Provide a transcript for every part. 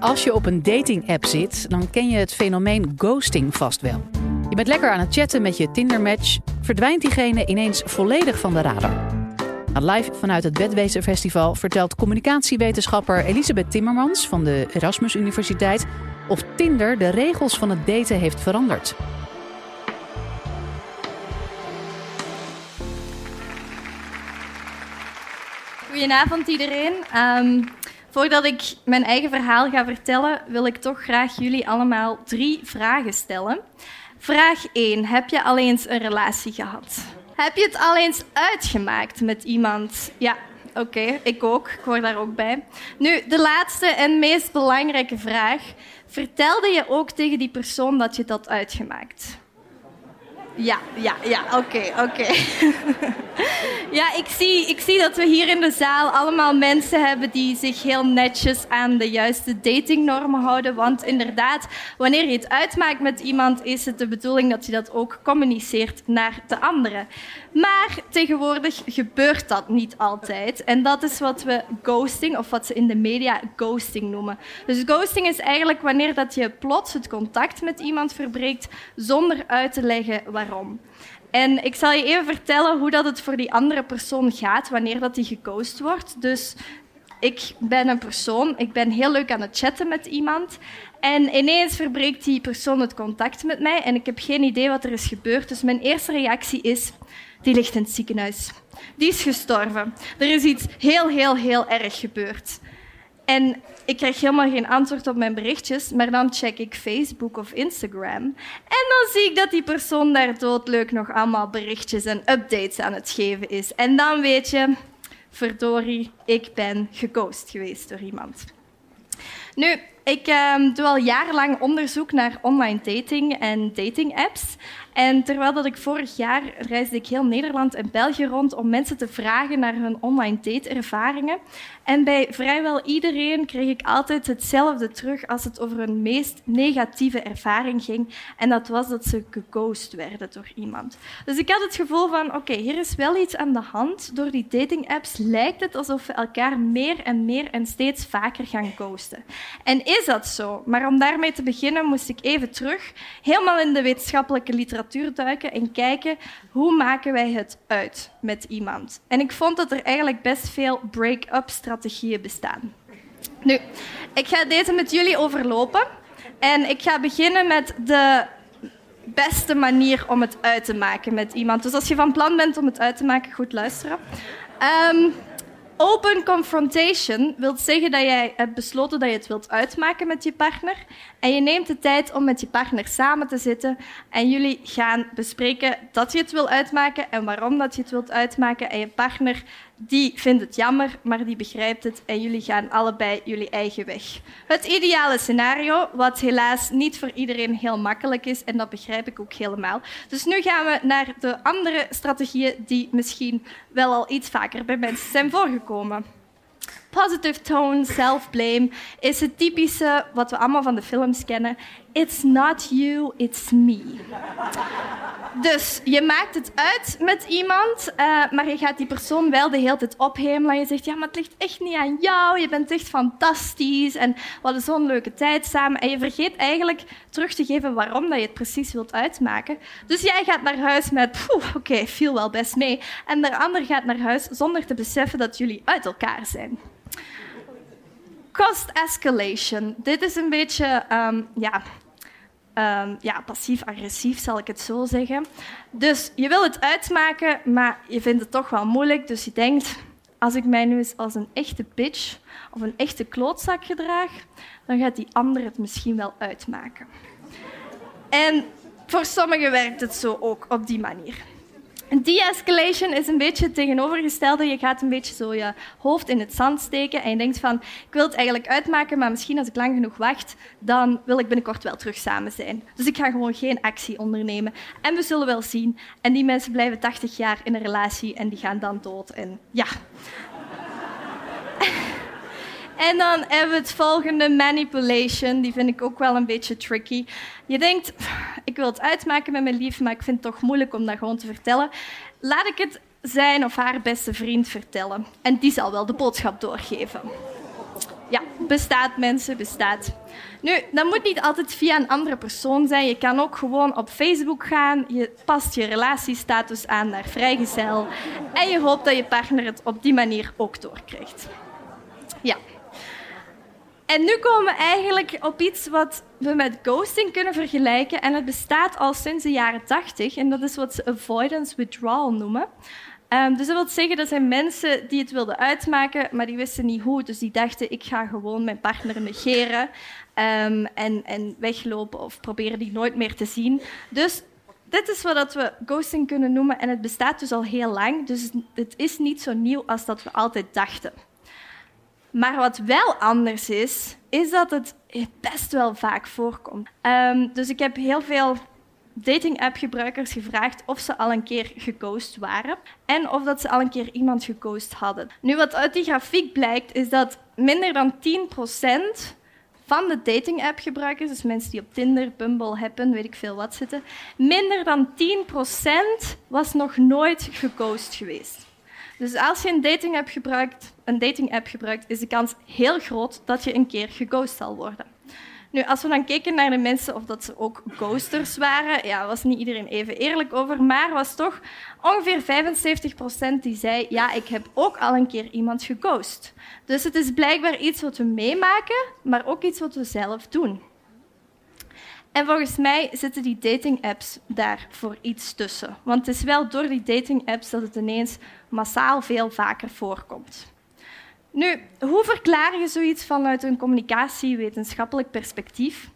Als je op een dating-app zit, dan ken je het fenomeen ghosting vast wel. Je bent lekker aan het chatten met je Tinder-match, verdwijnt diegene ineens volledig van de radar. Live vanuit het Bedwezen Festival vertelt communicatiewetenschapper Elisabeth Timmermans van de Erasmus Universiteit of Tinder de regels van het daten heeft veranderd. Goedenavond iedereen. Ehm, voordat ik mijn eigen verhaal ga vertellen, wil ik toch graag jullie allemaal drie vragen stellen. Vraag 1. Heb je al eens een relatie gehad? Heb je het al eens uitgemaakt met iemand? Ja, oké, ik ook. Ik hoor daar ook bij. Nu, de laatste en meest belangrijke vraag. Vertelde je ook tegen die persoon dat je had uitgemaakt? Ja, ja, ja, oké, oké. ja, ik zie, ik zie dat we hier in de zaal allemaal mensen hebben die zich heel netjes aan de juiste datingnormen houden. Want inderdaad, wanneer je het uitmaakt met iemand, is het de bedoeling dat je dat ook communiceert naar de anderen. Maar tegenwoordig gebeurt dat niet altijd. En dat is wat we ghosting, of wat ze in de media ghosting noemen. Dus ghosting is eigenlijk wanneer dat je plots het contact met iemand verbreekt zonder uit te leggen En ik zal je even vertellen hoe dat het voor die andere persoon gaat wanneer dat die geghost wordt. Dus ik ben een persoon, ik ben heel leuk aan het chatten met iemand. En ineens verbreekt die persoon het contact met mij en ik heb geen idee wat er is gebeurd. Dus mijn eerste reactie is, die ligt in het ziekenhuis. Die is gestorven. Er is iets heel, heel, heel erg gebeurd. En ik krijg helemaal geen antwoord op mijn berichtjes, maar dan check ik Facebook of Instagram. En dan zie ik dat die persoon daar doodleuk nog allemaal berichtjes en updates aan het geven is. En dan weet je, verdorie, ik ben geghost geweest door iemand. Nu, ik ehm, doe al jarenlang onderzoek naar online dating en dating apps. En terwijl dat ik vorig jaar reisde ik heel Nederland en België rond om mensen te vragen naar hun online date-ervaringen. En bij vrijwel iedereen kreeg ik altijd hetzelfde terug als het over hun meest negatieve ervaring ging. En dat was dat ze geghost werden door iemand. Dus ik had het gevoel van, oké, hier is wel iets aan de hand. Door die dating-apps lijkt het alsof we elkaar meer en meer en steeds vaker gaan ghosten. En is dat zo? Maar om daarmee te beginnen moest ik even terug, helemaal in de wetenschappelijke literatuur en kijken hoe maken wij het uit met iemand. En ik vond dat er eigenlijk best veel break-up strategieën bestaan. Nu, ik ga deze met jullie overlopen. En ik ga beginnen met de beste manier om het uit te maken met iemand. Dus als je van plan bent om het uit te maken, goed luisteren. Um, Open confrontation wil zeggen dat jij hebt besloten dat je het wilt uitmaken met je partner. En je neemt de tijd om met je partner samen te zitten. En jullie gaan bespreken dat je het wil uitmaken en waarom dat je het wilt uitmaken. En je partner die vindt het jammer, maar die begrijpt het en jullie gaan allebei jullie eigen weg. Het ideale scenario, wat helaas niet voor iedereen heel makkelijk is, en dat begrijp ik ook helemaal. Dus nu gaan we naar de andere strategieën die misschien wel al iets vaker bij mensen zijn voorgekomen. Positive tone, self-blame is het typische wat we allemaal van de films kennen. It's not you, it's me. Dus je maakt het uit met iemand, uh, maar je gaat die persoon wel de hele tijd ophemelen. Je zegt, ja, maar het ligt echt niet aan jou. Je bent echt fantastisch en we hadden zo'n leuke tijd samen. En je vergeet eigenlijk terug te geven waarom dat je het precies wilt uitmaken. Dus jij gaat naar huis met, oké, okay, viel wel best mee. En de ander gaat naar huis zonder te beseffen dat jullie uit elkaar zijn. Cost escalation. Dit is een beetje, um, ja, um, ja, passief-agressief, zal ik het zo zeggen. Dus je wil het uitmaken, maar je vindt het toch wel moeilijk. Dus je denkt, als ik mij nu eens als een echte bitch of een echte klootzak gedraag, dan gaat die ander het misschien wel uitmaken. En voor sommigen werkt het zo ook op die manier. De-escalation is een beetje het tegenovergestelde. Je gaat een beetje zo je hoofd in het zand steken en je denkt van, ik wil het eigenlijk uitmaken, maar misschien als ik lang genoeg wacht, dan wil ik binnenkort wel terug samen zijn. Dus ik ga gewoon geen actie ondernemen. En we zullen wel zien. En die mensen blijven 80 jaar in een relatie en die gaan dan dood. En ja... En dan hebben we het volgende, manipulation. Die vind ik ook wel een beetje tricky. Je denkt, wil het uitmaken met mijn lief, maar ik vind het toch moeilijk om dat gewoon te vertellen. Laat ik het zijn of haar beste vriend vertellen. En die zal wel de boodschap doorgeven. Ja, bestaat, mensen, bestaat. Nu, dat moet niet altijd via een andere persoon zijn. Je kan ook gewoon op Facebook gaan. Je past je relatiestatus aan naar vrijgezel. En je hoopt dat je partner het op die manier ook doorkrijgt. Ja. En nu komen we eigenlijk op iets wat we met ghosting kunnen vergelijken. En het bestaat al sinds de jaren 80. En dat is wat ze avoidance withdrawal noemen. Um, dus dat wil zeggen dat zijn mensen die het wilden uitmaken, maar die wisten niet hoe. Dus die dachten, ik ga gewoon mijn partner negeren um, en, en weglopen of proberen die nooit meer te zien. Dus dit is wat we ghosting kunnen noemen en het bestaat dus al heel lang. Dus het is niet zo nieuw als dat we altijd dachten. Maar wat wel anders is, is dat het best wel vaak voorkomt. Um, dus ik heb heel veel dating-app-gebruikers gevraagd of ze al een keer geghost waren en of dat ze al een keer iemand geghost hadden. Nu, wat uit die grafiek blijkt, is dat minder dan 10% van de dating-app-gebruikers, dus mensen die op Tinder, Bumble, Happen, weet ik veel wat zitten, minder dan 10% was nog nooit geghost geweest. Dus als je een dating-app gebruikt, een dating-app gebruikt, is de kans heel groot dat je een keer geghost zal worden. Nu, als we dan keken naar de mensen of dat ze ook ghosters waren, ja, was niet iedereen even eerlijk over, maar was toch ongeveer 75 procent die zei, ja, ik heb ook al een keer iemand geghost. Dus het is blijkbaar iets wat we meemaken, maar ook iets wat we zelf doen. En volgens mij zitten die dating-apps daar voor iets tussen. Want het is wel door die dating-apps dat het ineens massaal veel vaker voorkomt. Nu, hoe verklaar je zoiets vanuit een communicatiewetenschappelijk perspectief?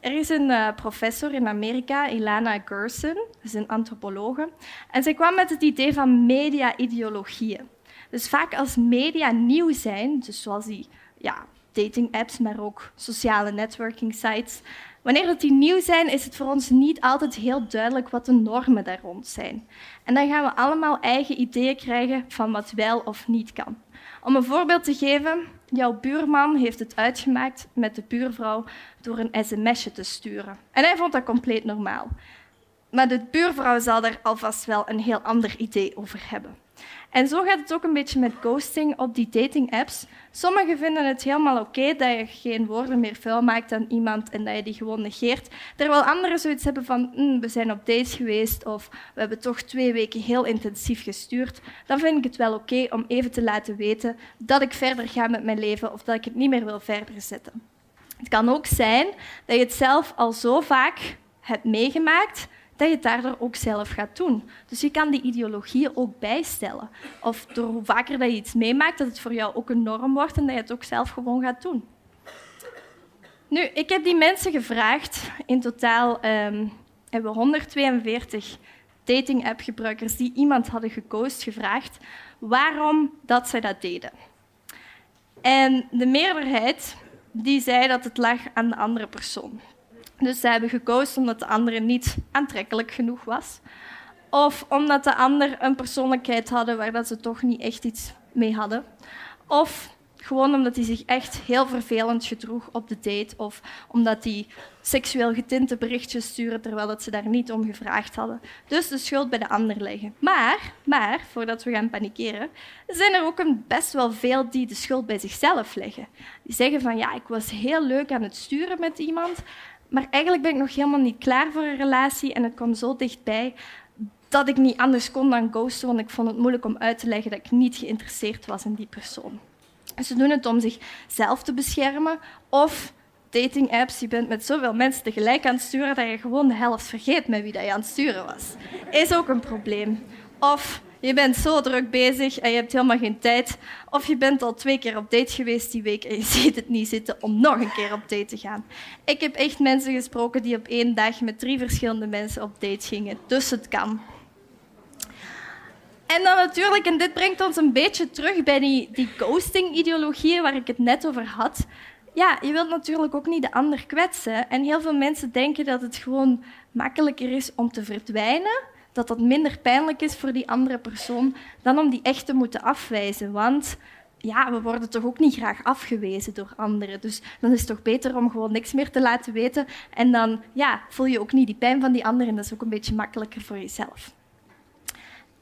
Er is een uh, professor in Amerika, Ilana Gerson, is een antropologe, en zij kwam met het idee van media-ideologieën. Dus vaak als media nieuw zijn, dus zoals die ja, dating-apps, maar ook sociale networking sites, wanneer dat die nieuw zijn, is het voor ons niet altijd heel duidelijk wat de normen daar rond zijn. En dan gaan we allemaal eigen ideeën krijgen van wat wel of niet kan. Om een voorbeeld te geven, jouw buurman heeft het uitgemaakt met de buurvrouw door een sms'je te sturen. En hij vond dat compleet normaal. Maar de buurvrouw zal er alvast wel een heel ander idee over hebben. En zo gaat het ook een beetje met ghosting op die dating-apps. Sommigen vinden het helemaal oké dat je geen woorden meer vuil maakt aan iemand en dat je die gewoon negeert. Terwijl anderen zoiets hebben van, hm, we zijn op date geweest of we hebben toch twee weken heel intensief gestuurd. Dan vind ik het wel oké om even te laten weten dat ik verder ga met mijn leven of dat ik het niet meer wil verder zetten. Het kan ook zijn dat je het zelf al zo vaak hebt meegemaakt dat je het daardoor ook zelf gaat doen. Dus je kan die ideologieën ook bijstellen. Of door hoe vaker dat je iets meemaakt, dat het voor jou ook een norm wordt en dat je het ook zelf gewoon gaat doen. Nu, ik heb die mensen gevraagd. In totaal um, hebben we 142 dating-app-gebruikers die iemand hadden gekozen gevraagd waarom dat zij dat deden. En de meerderheid die zei dat het lag aan de andere persoon. Dus ze hebben gekozen omdat de andere niet aantrekkelijk genoeg was. Of omdat de ander een persoonlijkheid hadden waar dat ze toch niet echt iets mee hadden. Of gewoon omdat hij zich echt heel vervelend gedroeg op de date. Of omdat hij seksueel getinte berichtjes stuurde terwijl dat ze daar niet om gevraagd hadden. Dus de schuld bij de ander leggen. Maar, maar, voordat we gaan panikeren, zijn er ook een best wel veel die de schuld bij zichzelf leggen. Die zeggen van ja, ik was heel leuk aan het sturen met iemand, maar eigenlijk ben ik nog helemaal niet klaar voor een relatie en het kwam zo dichtbij dat ik niet anders kon dan ghosten, want ik vond het moeilijk om uit te leggen dat ik niet geïnteresseerd was in die persoon. Ze doen het om zichzelf te beschermen of dating apps. Je bent met zoveel mensen tegelijk aan het sturen dat je gewoon de helft vergeet met wie dat je aan het sturen was. Is ook een probleem. Of je bent zo druk bezig en je hebt helemaal geen tijd. Of je bent al twee keer op date geweest die week en je ziet het niet zitten om nog een keer op date te gaan. Ik heb echt mensen gesproken die op één dag met drie verschillende mensen op date gingen. Dus het kan. En dan natuurlijk, en dit brengt ons een beetje terug bij die, die ghosting-ideologieën waar ik het net over had. Ja, je wilt natuurlijk ook niet de ander kwetsen. En heel veel mensen denken dat het gewoon makkelijker is om te verdwijnen dat dat minder pijnlijk is voor die andere persoon dan om die echt te moeten afwijzen. Want ja, we worden toch ook niet graag afgewezen door anderen. Dus dan is het toch beter om gewoon niks meer te laten weten. En dan ja, voel je ook niet die pijn van die anderen en dat is ook een beetje makkelijker voor jezelf.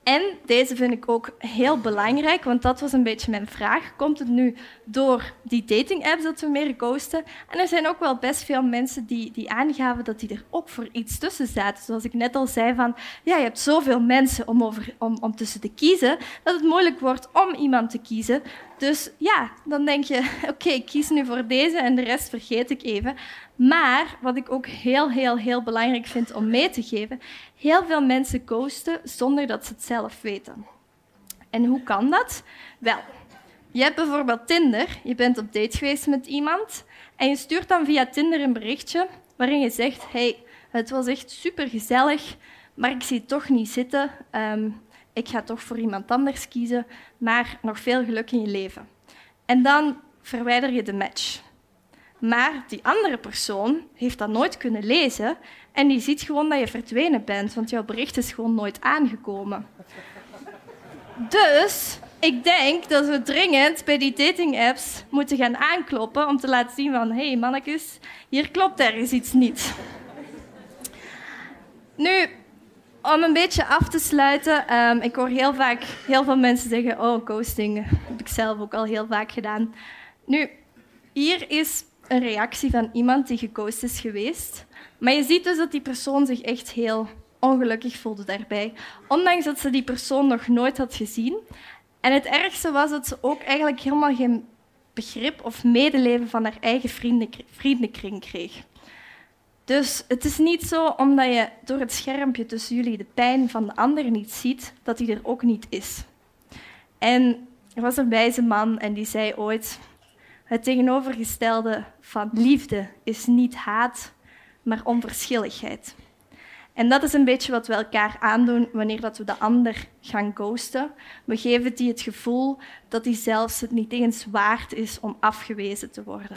En deze vind ik ook heel belangrijk, want dat was een beetje mijn vraag. Komt het nu door die dating-apps dat we meer ghosten? En er zijn ook wel best veel mensen die, die aangaven dat die er ook voor iets tussen zaten. Zoals ik net al zei, van, ja, je hebt zoveel mensen om, over, om, om tussen te kiezen, dat het moeilijk wordt om iemand te kiezen. Dus ja, dan denk je, oké, ik kies nu voor deze en de rest vergeet ik even. Maar wat ik ook heel, heel, heel belangrijk vind om mee te geven, heel veel mensen ghosten zonder dat ze het zelf weten. En hoe kan dat? Wel, je hebt bijvoorbeeld Tinder, je bent op date geweest met iemand en je stuurt dan via Tinder een berichtje waarin je zegt, hey, het was echt super gezellig, maar ik zie het toch niet zitten. Ehm, ik ga toch voor iemand anders kiezen, maar nog veel geluk in je leven. En dan verwijder je de match. Maar die andere persoon heeft dat nooit kunnen lezen en die ziet gewoon dat je verdwenen bent, want jouw bericht is gewoon nooit aangekomen. Dus ik denk dat we dringend bij die dating-apps moeten gaan aankloppen om te laten zien van hé hey, mannetjes, hier klopt ergens iets niet. Nu, om een beetje af te sluiten, um, ik hoor heel vaak heel veel mensen zeggen: Oh, ghosting heb ik zelf ook al heel vaak gedaan. Nu, hier is een reactie van iemand die geghost is geweest. Maar je ziet dus dat die persoon zich echt heel ongelukkig voelde daarbij, ondanks dat ze die persoon nog nooit had gezien. En het ergste was dat ze ook eigenlijk helemaal geen begrip of medeleven van haar eigen vriendenkring kreeg. Dus het is niet zo omdat je door het schermpje tussen jullie de pijn van de ander niet ziet, dat die er ook niet is. En er was een wijze man en die zei ooit: Het tegenovergestelde van liefde is niet haat, maar onverschilligheid. En dat is een beetje wat we elkaar aandoen wanneer dat we de ander gaan ghosten. We geven die het gevoel dat die zelfs het niet eens waard is om afgewezen te worden.